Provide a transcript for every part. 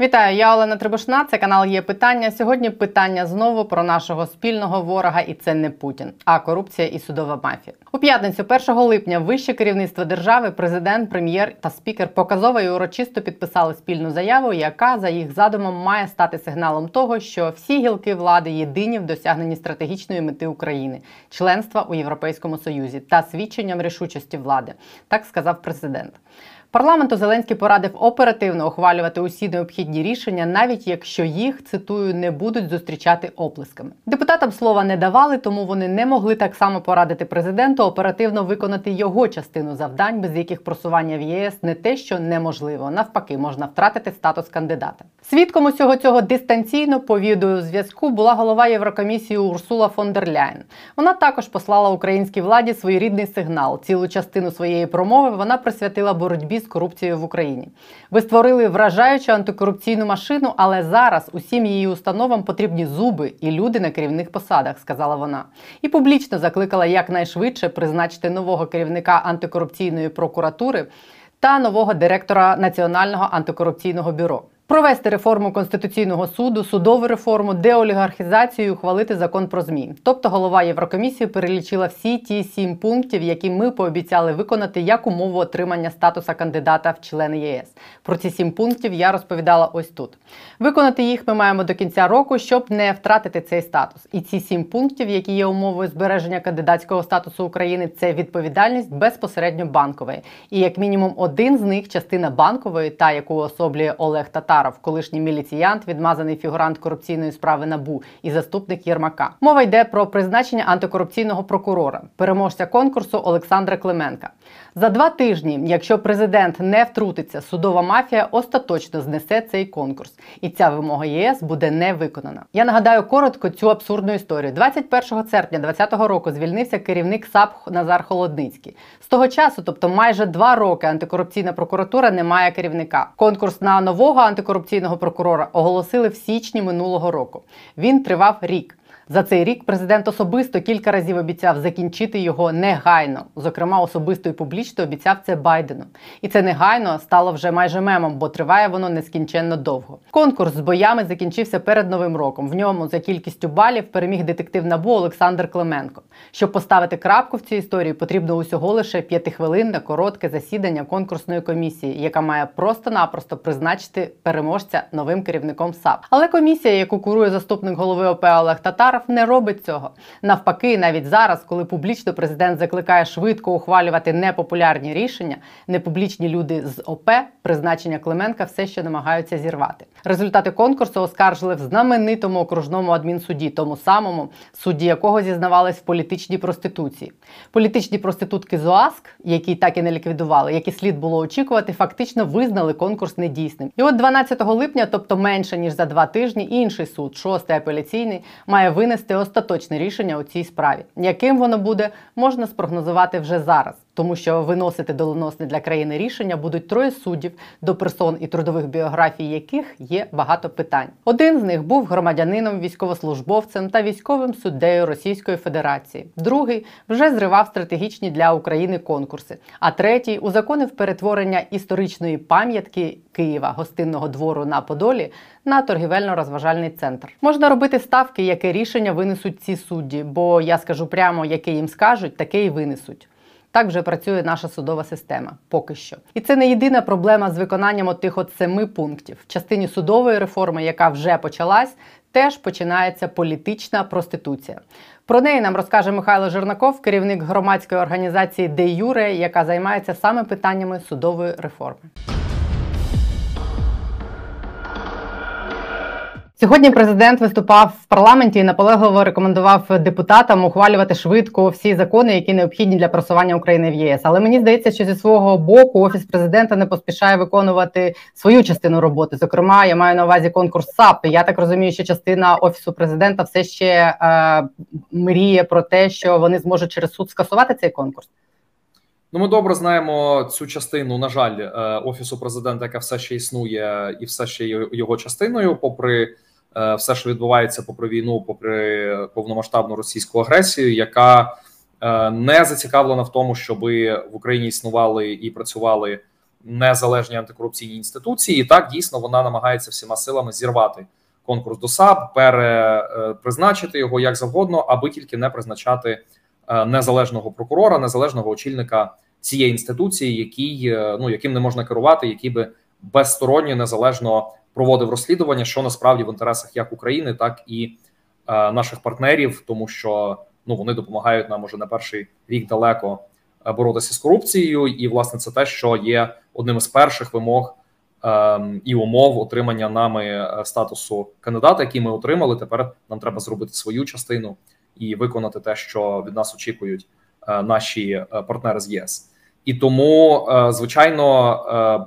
Вітаю, я Олена Трибушна. Це канал є питання. Сьогодні питання знову про нашого спільного ворога, і це не Путін, а корупція і судова мафія. У п'ятницю, 1 липня, вище керівництво держави, президент, прем'єр та спікер показово і урочисто підписали спільну заяву, яка за їх задумом має стати сигналом того, що всі гілки влади єдині в досягненні стратегічної мети України, членства у Європейському Союзі та свідченням рішучості влади. Так сказав президент. Парламенту Зеленський порадив оперативно ухвалювати усі необхідні рішення, навіть якщо їх цитую не будуть зустрічати оплесками. Депутатам слова не давали, тому вони не могли так само порадити президенту оперативно виконати його частину завдань, без яких просування в ЄС не те, що неможливо, навпаки, можна втратити статус кандидата. Свідком усього цього дистанційно по відеозв'язку була голова Єврокомісії Урсула фон дер Ляйн. Вона також послала українській владі своєрідний сигнал. Цілу частину своєї промови вона присвятила боротьбі з корупцією в Україні. Ви створили вражаючу антикорупційну машину, але зараз усім її установам потрібні зуби і люди на керівних посадах, сказала вона. І публічно закликала якнайшвидше призначити нового керівника антикорупційної прокуратури та нового директора Національного антикорупційного бюро. Провести реформу конституційного суду, судову реформу, деолігархізацію, ухвалити закон про змі. Тобто голова Єврокомісії перелічила всі ті сім пунктів, які ми пообіцяли виконати як умову отримання статуса кандидата в члени ЄС. Про ці сім пунктів я розповідала ось тут. Виконати їх ми маємо до кінця року, щоб не втратити цей статус. І ці сім пунктів, які є умовою збереження кандидатського статусу України, це відповідальність безпосередньо банкової. І як мінімум один з них частина банкової, та яку особлює Олег Татар. Татаров, колишній міліціянт, відмазаний фігурант корупційної справи набу і заступник Єрмака. Мова йде про призначення антикорупційного прокурора, переможця конкурсу Олександра Клименка. За два тижні, якщо президент не втрутиться, судова мафія остаточно знесе цей конкурс, і ця вимога ЄС буде не виконана. Я нагадаю коротко цю абсурдну історію. 21 серпня 2020 року звільнився керівник САП Назар Холодницький. З того часу, тобто майже два роки, антикорупційна прокуратура не має керівника. Конкурс на нового антикорупційного прокурора оголосили в січні минулого року. Він тривав рік. За цей рік президент особисто кілька разів обіцяв закінчити його негайно. Зокрема, особисто і публічно обіцяв це Байдену. І це негайно стало вже майже мемом, бо триває воно нескінченно довго. Конкурс з боями закінчився перед новим роком. В ньому за кількістю балів переміг детектив набу Олександр Клименко. Щоб поставити крапку в цій історії, потрібно усього лише п'ятихвилинне коротке засідання конкурсної комісії, яка має просто-напросто призначити переможця новим керівником САП. Але комісія, яку курує заступник голови ОП Олег Татаров, не робить цього. Навпаки, навіть зараз, коли публічно президент закликає швидко ухвалювати непопулярні рішення, непублічні люди з ОП призначення Клименка все ще намагаються зірвати. Результати конкурсу оскаржили в знаменитому окружному адмінсуді, тому самому судді якого зізнавались в політичній проституції. Політичні проститутки ЗОАСК, які так і не ліквідували, які слід було очікувати, фактично визнали конкурс недійсним. І от 12 липня, тобто менше ніж за два тижні, інший суд, шостий апеляційний, має винести остаточне рішення у цій справі. Яким воно буде, можна спрогнозувати вже зараз тому що виносити доленосне для країни рішення будуть троє суддів, до персон і трудових біографій яких є багато питань. Один з них був громадянином, військовослужбовцем та військовим суддею Російської Федерації. Другий вже зривав стратегічні для України конкурси. А третій узаконив перетворення історичної пам'ятки Києва гостинного двору на Подолі на торгівельно-розважальний центр. Можна робити ставки, яке рішення винесуть ці судді, бо я скажу прямо, яке їм скажуть, таке і винесуть. Так вже працює наша судова система поки що. І це не єдина проблема з виконанням отих от семи пунктів. В частині судової реформи, яка вже почалась, теж починається політична проституція. Про неї нам розкаже Михайло Жернаков, керівник громадської організації Де Юре, яка займається саме питаннями судової реформи. Сьогодні президент виступав в парламенті і наполегливо рекомендував депутатам ухвалювати швидко всі закони, які необхідні для просування України в ЄС. Але мені здається, що зі свого боку офіс президента не поспішає виконувати свою частину роботи. Зокрема, я маю на увазі конкурс САП. Я так розумію, що частина офісу президента все ще е, мріє про те, що вони зможуть через суд скасувати цей конкурс. Ну, ми добре знаємо цю частину, на жаль, е, офісу президента, яка все ще існує, і все ще є його частиною, попри. Е, все, що відбувається попри війну, попри повномасштабну російську агресію, яка е, не зацікавлена в тому, щоб в Україні існували і працювали незалежні антикорупційні інституції. І так дійсно вона намагається всіма силами зірвати конкурс до САП, перепризначити його як завгодно, аби тільки не призначати незалежного прокурора, незалежного очільника цієї інституції, який ну яким не можна керувати, який би безсторонньо незалежно проводив розслідування, що насправді в інтересах як України, так і е, наших партнерів, тому що ну вони допомагають нам уже на перший рік далеко е, боротися з корупцією, і власне це те, що є одним із перших вимог е, і умов отримання нами е, статусу кандидата, який ми отримали. Тепер нам треба зробити свою частину і виконати те, що від нас очікують наші партнери з ЄС. І тому, звичайно,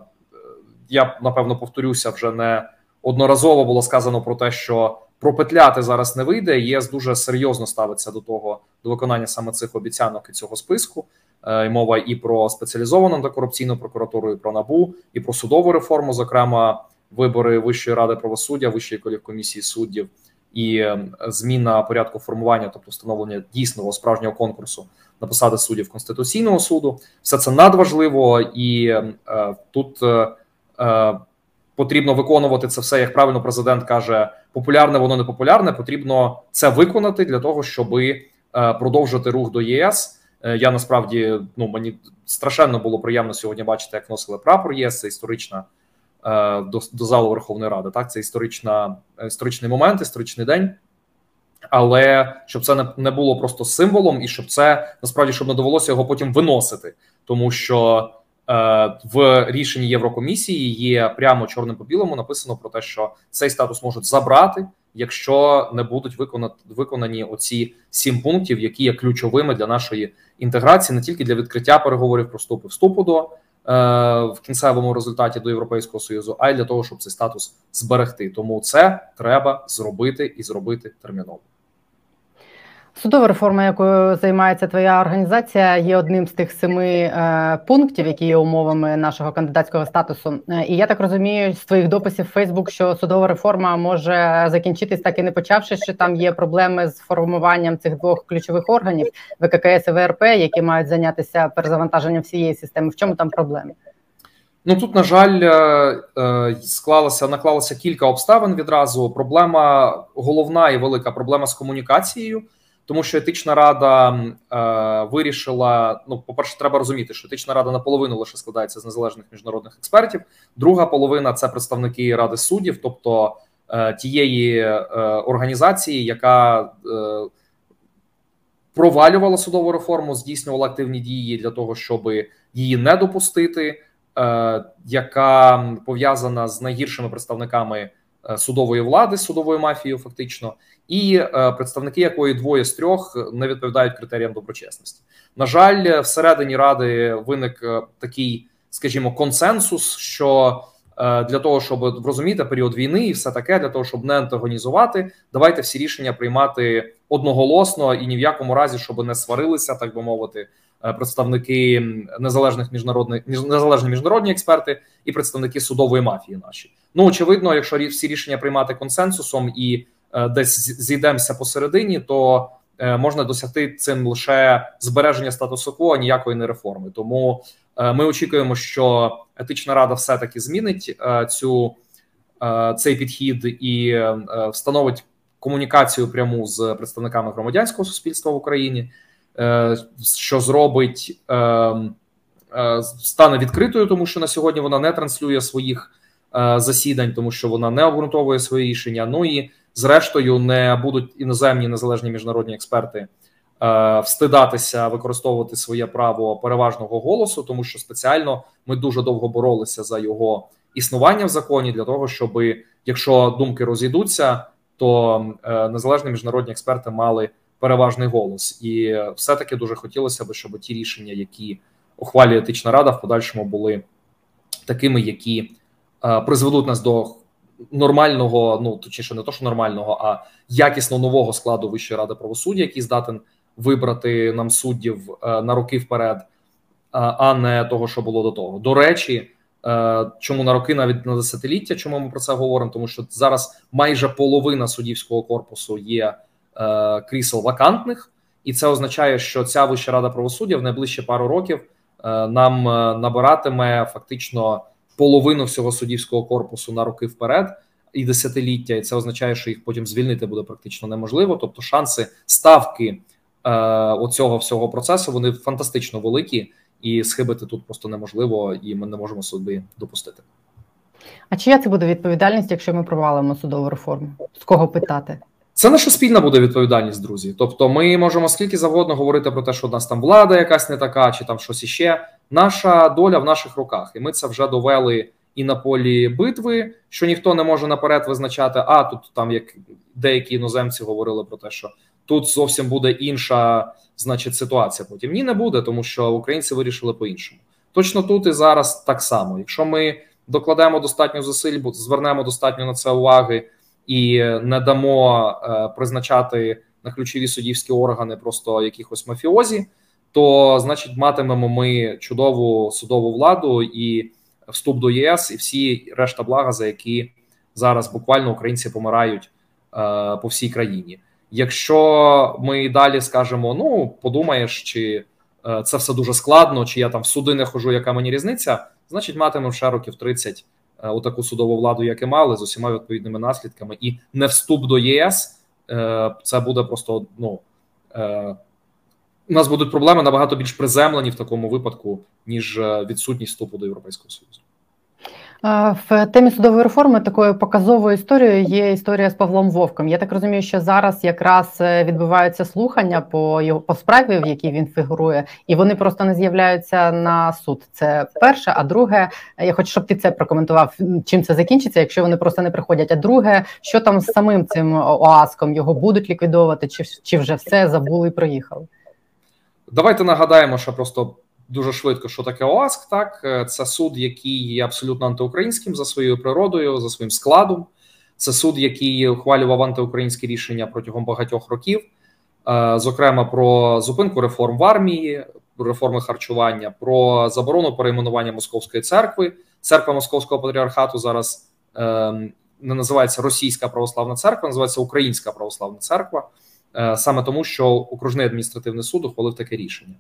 я напевно повторюся вже не одноразово було сказано про те, що пропетляти зараз не вийде. ЄС дуже серйозно ставиться до того до виконання саме цих обіцянок і цього списку. Е, мова і про спеціалізовану антикорупційну прокуратуру, і про набу, і про судову реформу, зокрема вибори Вищої ради правосуддя, Вищої комісії суддів і е, зміна порядку формування, тобто встановлення дійсного справжнього конкурсу на посади суддів Конституційного суду. Все це надважливо і е, тут. Е, потрібно виконувати це все, як правильно президент каже, популярне, воно не популярне. Потрібно це виконати для того, щоб е, продовжити рух до ЄС. Е, я насправді ну мені страшенно було приємно сьогодні бачити, як носили прапор ЄС. Це історична до до залу Верховної Ради. Так, це історична історичний момент, історичний день. Але щоб це не було просто символом, і щоб це насправді щоб не довелося його потім виносити, тому що Е, в рішенні Єврокомісії є прямо чорним по білому написано про те, що цей статус можуть забрати, якщо не будуть виконати виконані оці сім пунктів, які є ключовими для нашої інтеграції, не тільки для відкриття переговорів про вступу вступу до е, в кінцевому результаті до Європейського союзу, а й для того, щоб цей статус зберегти. Тому це треба зробити і зробити терміново. Судова реформа, якою займається твоя організація, є одним з тих семи е, пунктів, які є умовами нашого кандидатського статусу. Е, і я так розумію з твоїх дописів Фейсбук, що судова реформа може закінчитись, так і не почавши, що там є проблеми з формуванням цих двох ключових органів ВККС і ВРП, які мають зайнятися перезавантаженням всієї системи. В чому там проблеми? Ну тут на жаль е, склалося наклалося кілька обставин відразу. Проблема головна і велика проблема з комунікацією тому що етична рада е, вирішила: ну, по перше, треба розуміти, що етична рада наполовину лише складається з незалежних міжнародних експертів. Друга половина це представники ради суддів, тобто е, тієї е, організації, яка е, провалювала судову реформу, здійснювала активні дії для того, щоб її не допустити, е, яка пов'язана з найгіршими представниками. Е, судової влади, судовою мафією, фактично, і е, представники якої двоє з трьох не відповідають критеріям доброчесності. На жаль, всередині ради виник е, такий, скажімо, консенсус, що для того, щоб розуміти період війни і все таке, для того, щоб не антагонізувати, давайте всі рішення приймати одноголосно і ні в якому разі, щоб не сварилися, так би мовити, представники незалежних міжнародних незалежні міжнародні експерти і представники судової мафії. Наші ну очевидно, якщо всі рішення приймати консенсусом і Е, десь зійдемося посередині, то е, можна досягти цим лише збереження статусу кво, ніякої не реформи. Тому е, ми очікуємо, що етична рада все таки змінить цю цей підхід і встановить комунікацію пряму з представниками громадянського суспільства в Україні, що зробить стане відкритою, тому що на сьогодні вона не транслює своїх засідань, тому що вона не обґрунтовує свої рішення. Ну і зрештою не будуть іноземні незалежні міжнародні експерти е, встидатися використовувати своє право переважного голосу, тому що спеціально ми дуже довго боролися за його існування в законі для того, щоб якщо думки розійдуться, то е, незалежні міжнародні експерти мали переважний голос, і все таки дуже хотілося б, щоб ті рішення, які ухвалює етична рада, в подальшому були такими, які е, призведуть нас до нормального, ну точніше, не то, що нормального, а якісно нового складу Вищої ради правосуддя, який здатен вибрати нам суддів е, на роки вперед, а не того, що було до того. До речі, е, чому на роки, навіть на десятиліття, чому ми про це говоримо? Тому що зараз майже половина суддівського корпусу є е, крісел вакантних, і це означає, що ця Вища рада правосуддя в найближчі пару років нам набиратиме фактично половину всього суддівського корпусу на роки вперед і десятиліття, і це означає, що їх потім звільнити буде практично неможливо. Тобто, шанси ставки е, оцього всього процесу вони фантастично великі, і схибити тут просто неможливо, і ми не можемо собі допустити. А чия це буде відповідальність, якщо ми провалимо судову реформу? З кого питати? Це наша спільна буде відповідальність, друзі. Тобто, ми можемо скільки завгодно говорити про те, що у нас там влада якась не така, чи там щось іще. Наша доля в наших руках, і ми це вже довели і на полі битви, що ніхто не може наперед визначати. А тут там як деякі іноземці говорили про те, що тут зовсім буде інша, значить, ситуація. Потім ні, не буде, тому що українці вирішили по іншому. Точно тут і зараз так само. Якщо ми докладемо достатньо зусиль, звернемо достатньо на це уваги і не дамо е, призначати на ключові суддівські органи просто якихось мафіозі, то значить матимемо ми чудову судову владу і вступ до ЄС і всі решта блага, за які зараз буквально українці помирають е, по всій країні. Якщо ми далі скажемо: ну подумаєш, чи е, це все дуже складно, чи я там в суди не хожу, яка мені різниця, значить матимемо ще років 30 е, отаку судову владу, як і мали, з усіма відповідними наслідками, і не вступ до ЄС е, це буде просто ну. Е, у нас будуть проблеми набагато більш приземлені в такому випадку, ніж е, відсутність вступу до Європейського Союзу. В темі судової реформи такою показовою історією є історія з Павлом Вовком. Я так розумію, що зараз якраз е, відбуваються слухання по його по справі, в якій він фігурує, і вони просто не з'являються на суд. Це перше. А друге, я хочу, щоб ти це прокоментував. Чим це закінчиться, якщо вони просто не приходять. А друге, що там з самим цим ОАСКом його будуть ліквідовувати, чи чи вже все забули і проїхали? Давайте нагадаємо, що просто дуже швидко, що таке ОАСК. Так, е, це суд, який є абсолютно антиукраїнським за своєю природою, за своїм складом. Це суд, який ухвалював антиукраїнські рішення протягом багатьох років, е, зокрема про зупинку реформ в армії, реформи харчування, про заборону перейменування московської церкви. Церква Московського патріархату зараз ем, не називається Російська православна церква, називається Українська православна церква. Е, саме тому, що окружний адміністративний суд ухвалив таке рішення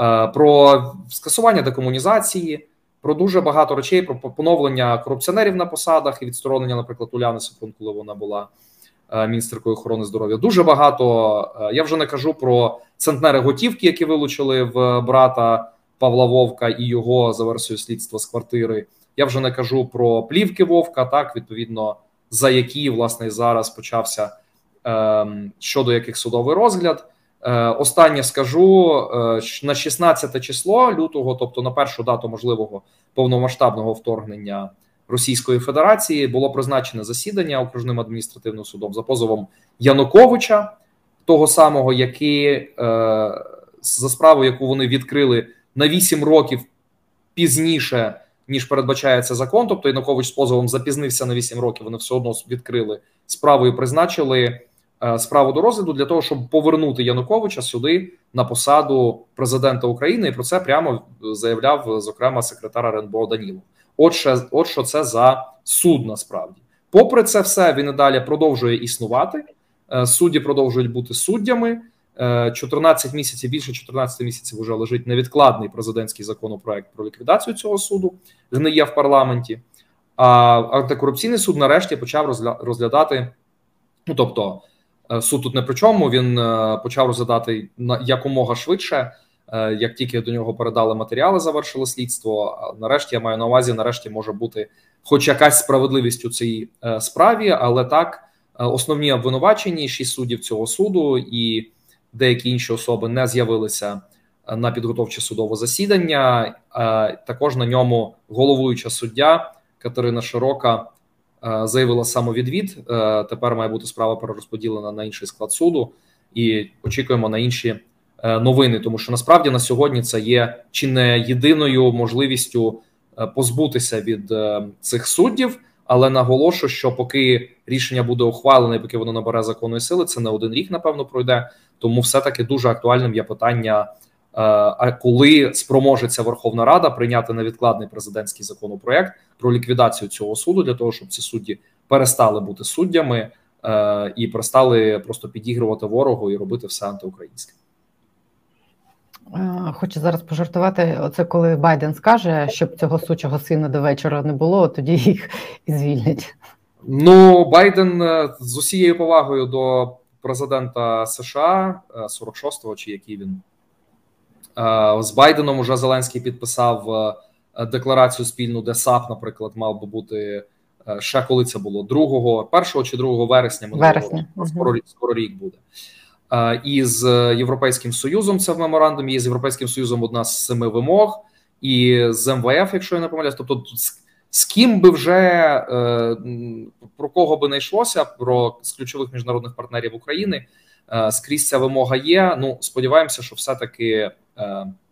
е, про скасування декомунізації, про дуже багато речей, про поновлення корупціонерів на посадах і відсторонення, наприклад, Уляни Супрун, коли вона була е, міністеркою охорони здоров'я. Дуже багато я вже не кажу про центнери готівки, які вилучили в брата Павла Вовка і його за версією слідства з квартири. Я вже не кажу про плівки Вовка, так відповідно за які власне зараз почався. Ем, щодо яких судовий розгляд. Е, останнє скажу е, на 16 число лютого, тобто на першу дату можливого повномасштабного вторгнення Російської Федерації, було призначене засідання окружним адміністративним судом за позовом Януковича, того самого, який е, за справу, яку вони відкрили на 8 років пізніше ніж передбачається закон. Тобто Янукович з позовом запізнився на 8 років. Вони все одно відкрили справу і призначили. Е, справу до розгляду для того, щоб повернути Януковича сюди на посаду президента України, і про це прямо заявляв зокрема секретар РНБО Данілов. От що, от що це за суд насправді. Попри це, все він і далі продовжує існувати. Е, судді продовжують бути суддями. 14 е, місяців більше 14 місяців вже лежить невідкладний президентський законопроект про ліквідацію цього суду. Гниє в парламенті. А антикорупційний суд нарешті почав розглядати. Ну тобто суд тут не при чому. Він е, почав розглядати якомога швидше. Е, як тільки до нього передали матеріали, завершили слідство. Нарешті я маю на увазі, нарешті може бути хоч якась справедливість у цій справі, але так основні обвинувачені шість суддів цього суду і деякі інші особи не з'явилися на підготовче судове засідання. Також на ньому головуюча суддя Катерина Широка Е, заявила самовідвід. Е, тепер має бути справа перерозподілена на інший склад суду, і очікуємо на інші е, новини. Тому що насправді на сьогодні це є чи не єдиною можливістю позбутися від цих суддів. Але наголошую, що поки рішення буде ухвалене, поки воно набере законної сили, це не один рік, напевно, пройде. Тому все таки дуже актуальним є питання а коли спроможеться Верховна Рада прийняти невідкладний президентський законопроект про ліквідацію цього суду для того, щоб ці судді перестали бути суддями е, і перестали просто підігрувати ворогу і робити все антиукраїнське. Хочу зараз пожартувати. Оце коли Байден скаже, щоб цього сучого сина до вечора не було, тоді їх і звільнять. Ну, Байден з усією повагою до президента США 46-го, чи який він з Байденом уже Зеленський підписав декларацію спільну, де САП, наприклад, мав би бути ще коли це було 2, 1 чи 2 вересня. Вересня. Скоро, скоро рік буде. І з Європейським Союзом це в меморандумі. Є з Європейським Союзом одна з семи вимог, і з МВФ, якщо я не помиляюсь, тобто з ким би вже е, про кого би не йшлося, про з ключових міжнародних партнерів України е, скрізь ця вимога є. Ну сподіваємося, що все-таки е,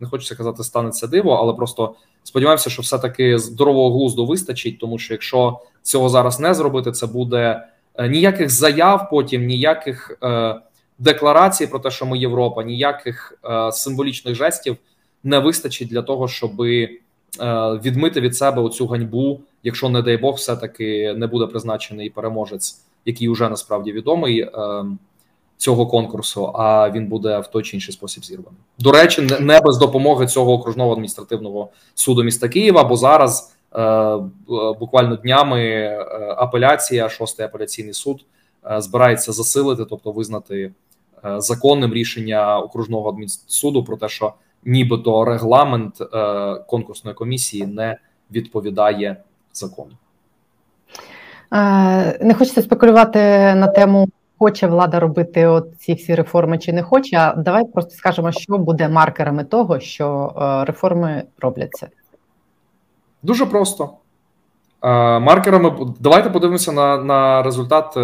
не хочеться казати, станеться диво, але просто сподіваємося, що все-таки здорового глузду вистачить, тому що якщо цього зараз не зробити, це буде ніяких заяв, потім ніяких декларацій про те, що ми Європа, ніяких символічних жестів не вистачить для того, щоби. Е, відмити від себе оцю ганьбу, якщо не дай Бог, все таки не буде призначений переможець, який вже насправді відомий е, цього конкурсу. А він буде в той чи інший спосіб зірваний. До речі, не без допомоги цього окружного адміністративного суду міста Києва, бо зараз е, буквально днями апеляція, шостий апеляційний суд збирається засилити, тобто визнати законним рішення окружного адмінсуду про те, що нібито регламент е, конкурсної комісії не відповідає закону. Е, не хочеться спекулювати на тему, хоче влада робити от ці всі реформи чи не хоче. А давай просто скажемо, що буде маркерами того, що е, реформи робляться. Дуже просто. Маркерами давайте подивимося на на результат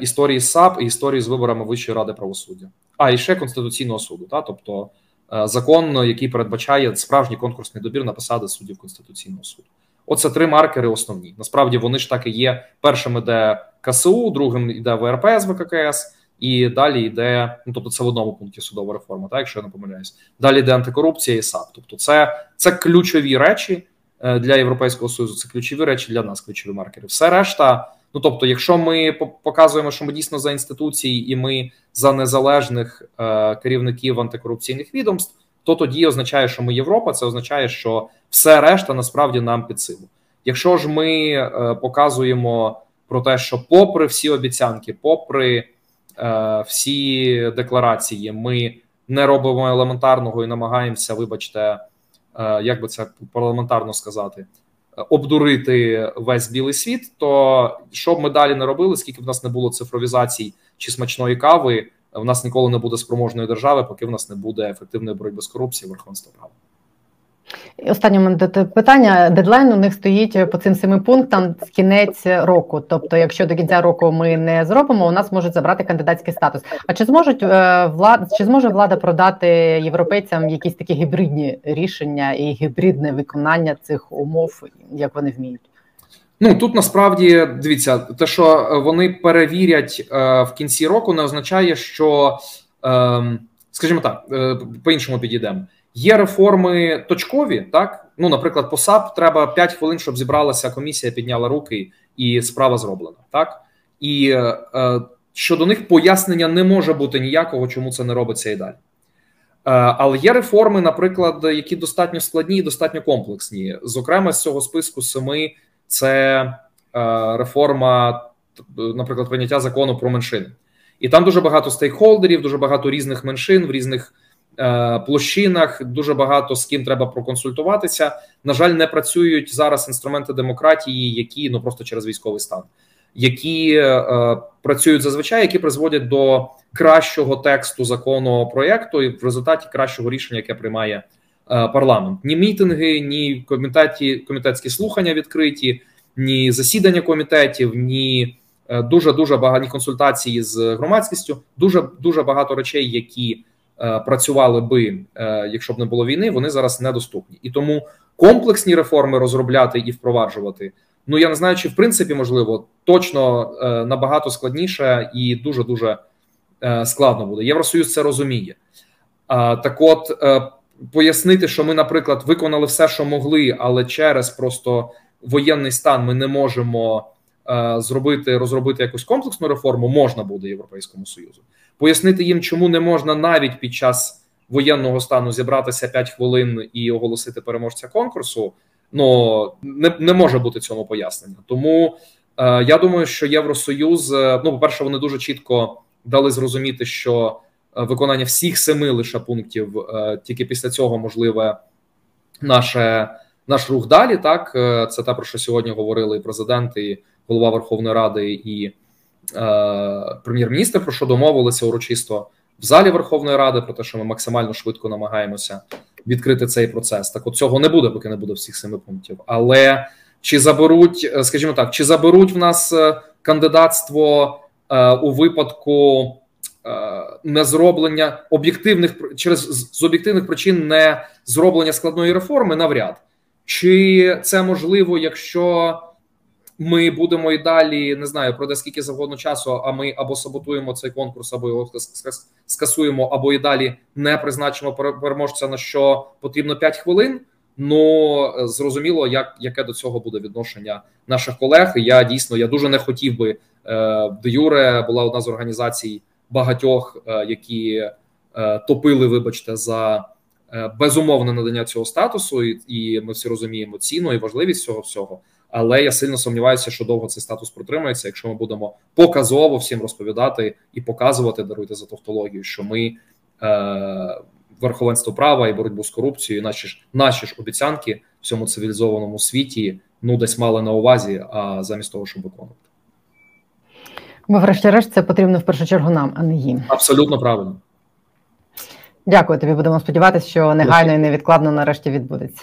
історії САП і історії з виборами Вищої ради правосуддя, а і ще Конституційного суду. Та? Тобто Е, закон, який передбачає справжній конкурсний добір на посади суддів Конституційного суду. Оце три маркери основні. Насправді вони ж так і є. Першим іде КСУ, другим іде ВРП з ВККС, і далі йде. Ну тобто, це в одному пункті судова реформа, так якщо я не помиляюсь. Далі йде антикорупція і САП. Тобто, це це ключові речі е, для Європейського союзу. Це ключові речі для нас, ключові маркери. Все решта. Ну тобто, якщо ми показуємо, що ми дійсно за інституції і ми за незалежних е, керівників антикорупційних відомств, то тоді означає, що ми Європа. Це означає, що все решта насправді нам під силу. Якщо ж ми е, показуємо про те, що, попри всі обіцянки, попри е, всі декларації, ми не робимо елементарного і намагаємося, вибачте, е, як би це парламентарно сказати обдурити весь білий світ. То що б ми далі не робили, скільки в нас не було цифровізацій чи смачної кави, в нас ніколи не буде спроможної держави, поки в нас не буде ефективної боротьби з корупцією верховенства права. Останнє питання. Дедлайн у них стоїть по цим семи пунктам з кінець року. Тобто, якщо до кінця року ми не зробимо, у нас можуть забрати кандидатський статус. А чи зможуть е, влада чи зможе влада продати європейцям якісь такі гібридні рішення і гібридне виконання цих умов, як вони вміють? Ну тут насправді дивіться, те, що вони перевірять е, в кінці року, не означає, що, е, скажімо так, е, по іншому підійдемо. Є реформи точкові, так ну, наприклад, по САП треба 5 хвилин, щоб зібралася комісія, підняла руки, і справа зроблена. Так і е, щодо них пояснення не може бути ніякого, чому це не робиться і далі. Е, але є реформи, наприклад, які достатньо складні і достатньо комплексні. Зокрема, з цього списку семи це е, реформа, наприклад, прийняття закону про меншини, і там дуже багато стейкхолдерів, дуже багато різних меншин в різних. Е, площинах дуже багато з ким треба проконсультуватися. На жаль, не працюють зараз інструменти демократії, які ну просто через військовий стан, які е, працюють зазвичай, які призводять до кращого тексту законопроекту і в результаті кращого рішення, яке приймає парламент. Ні мітинги, ні комітеті, комітетські слухання відкриті, ні засідання комітетів, ні дуже дуже багато консультації з громадськістю. Дуже дуже багато речей, які Е, працювали би, е, якщо б не було війни, вони зараз недоступні. І тому комплексні реформи розробляти і впроваджувати. Ну я не знаю, чи в принципі можливо точно е, набагато складніше і дуже дуже складно буде. Євросоюз це розуміє. Так, от пояснити, що ми, наприклад, виконали все, що могли, але через просто воєнний стан ми не можемо зробити розробити якусь комплексну реформу, можна буде європейському союзу пояснити їм, чому не можна навіть під час воєнного стану зібратися 5 хвилин і оголосити переможця конкурсу. Ну не не може бути цьому пояснення. Тому е, я думаю, що Євросоюз е, ну, по перше, вони дуже чітко дали зрозуміти, що е, виконання всіх семи лише пунктів е, тільки після цього можливе наше наш рух далі. Так е, це те, про що сьогодні говорили і президент, і голова Верховної Ради і е, прем'єр-міністр. Про що домовилися урочисто в залі Верховної Ради, про те, що ми максимально швидко намагаємося відкрити цей процес. Так, от цього не буде, поки не буде всіх семи пунктів. Але чи заберуть, е, скажімо так, чи заберуть в нас е, кандидатство е, у випадку незроблення об'єктивних через з об'єктивних причин не зроблення складної реформи навряд. Чи це можливо, якщо ми будемо і далі не знаю пройде скільки завгодно часу, а ми або саботуємо цей конкурс, або його скасуємо, або і далі не призначимо переможця на що потрібно 5 хвилин. Ну зрозуміло, як яке до цього буде відношення наших колег. Я дійсно я дуже не хотів би е, де Юре була одна з організацій багатьох, е, які е, топили, вибачте, за Е, безумовне надання цього статусу, і, і ми всі розуміємо ціну і важливість цього всього. Але я сильно сумніваюся, що довго цей статус протримається, якщо ми будемо показово всім розповідати і показувати, даруйте за тавтологію, що ми е, верховенство права і боротьбу з корупцією, наші ж наші ж обіцянки в цьому цивілізованому світі ну десь мали на увазі, а замість того, щоб виконувати. Бо, врешті-решт, це потрібно в першу чергу нам, а не їм. Абсолютно правильно. Дякую тобі. Будемо сподіватися, що негайно і невідкладно нарешті відбудеться.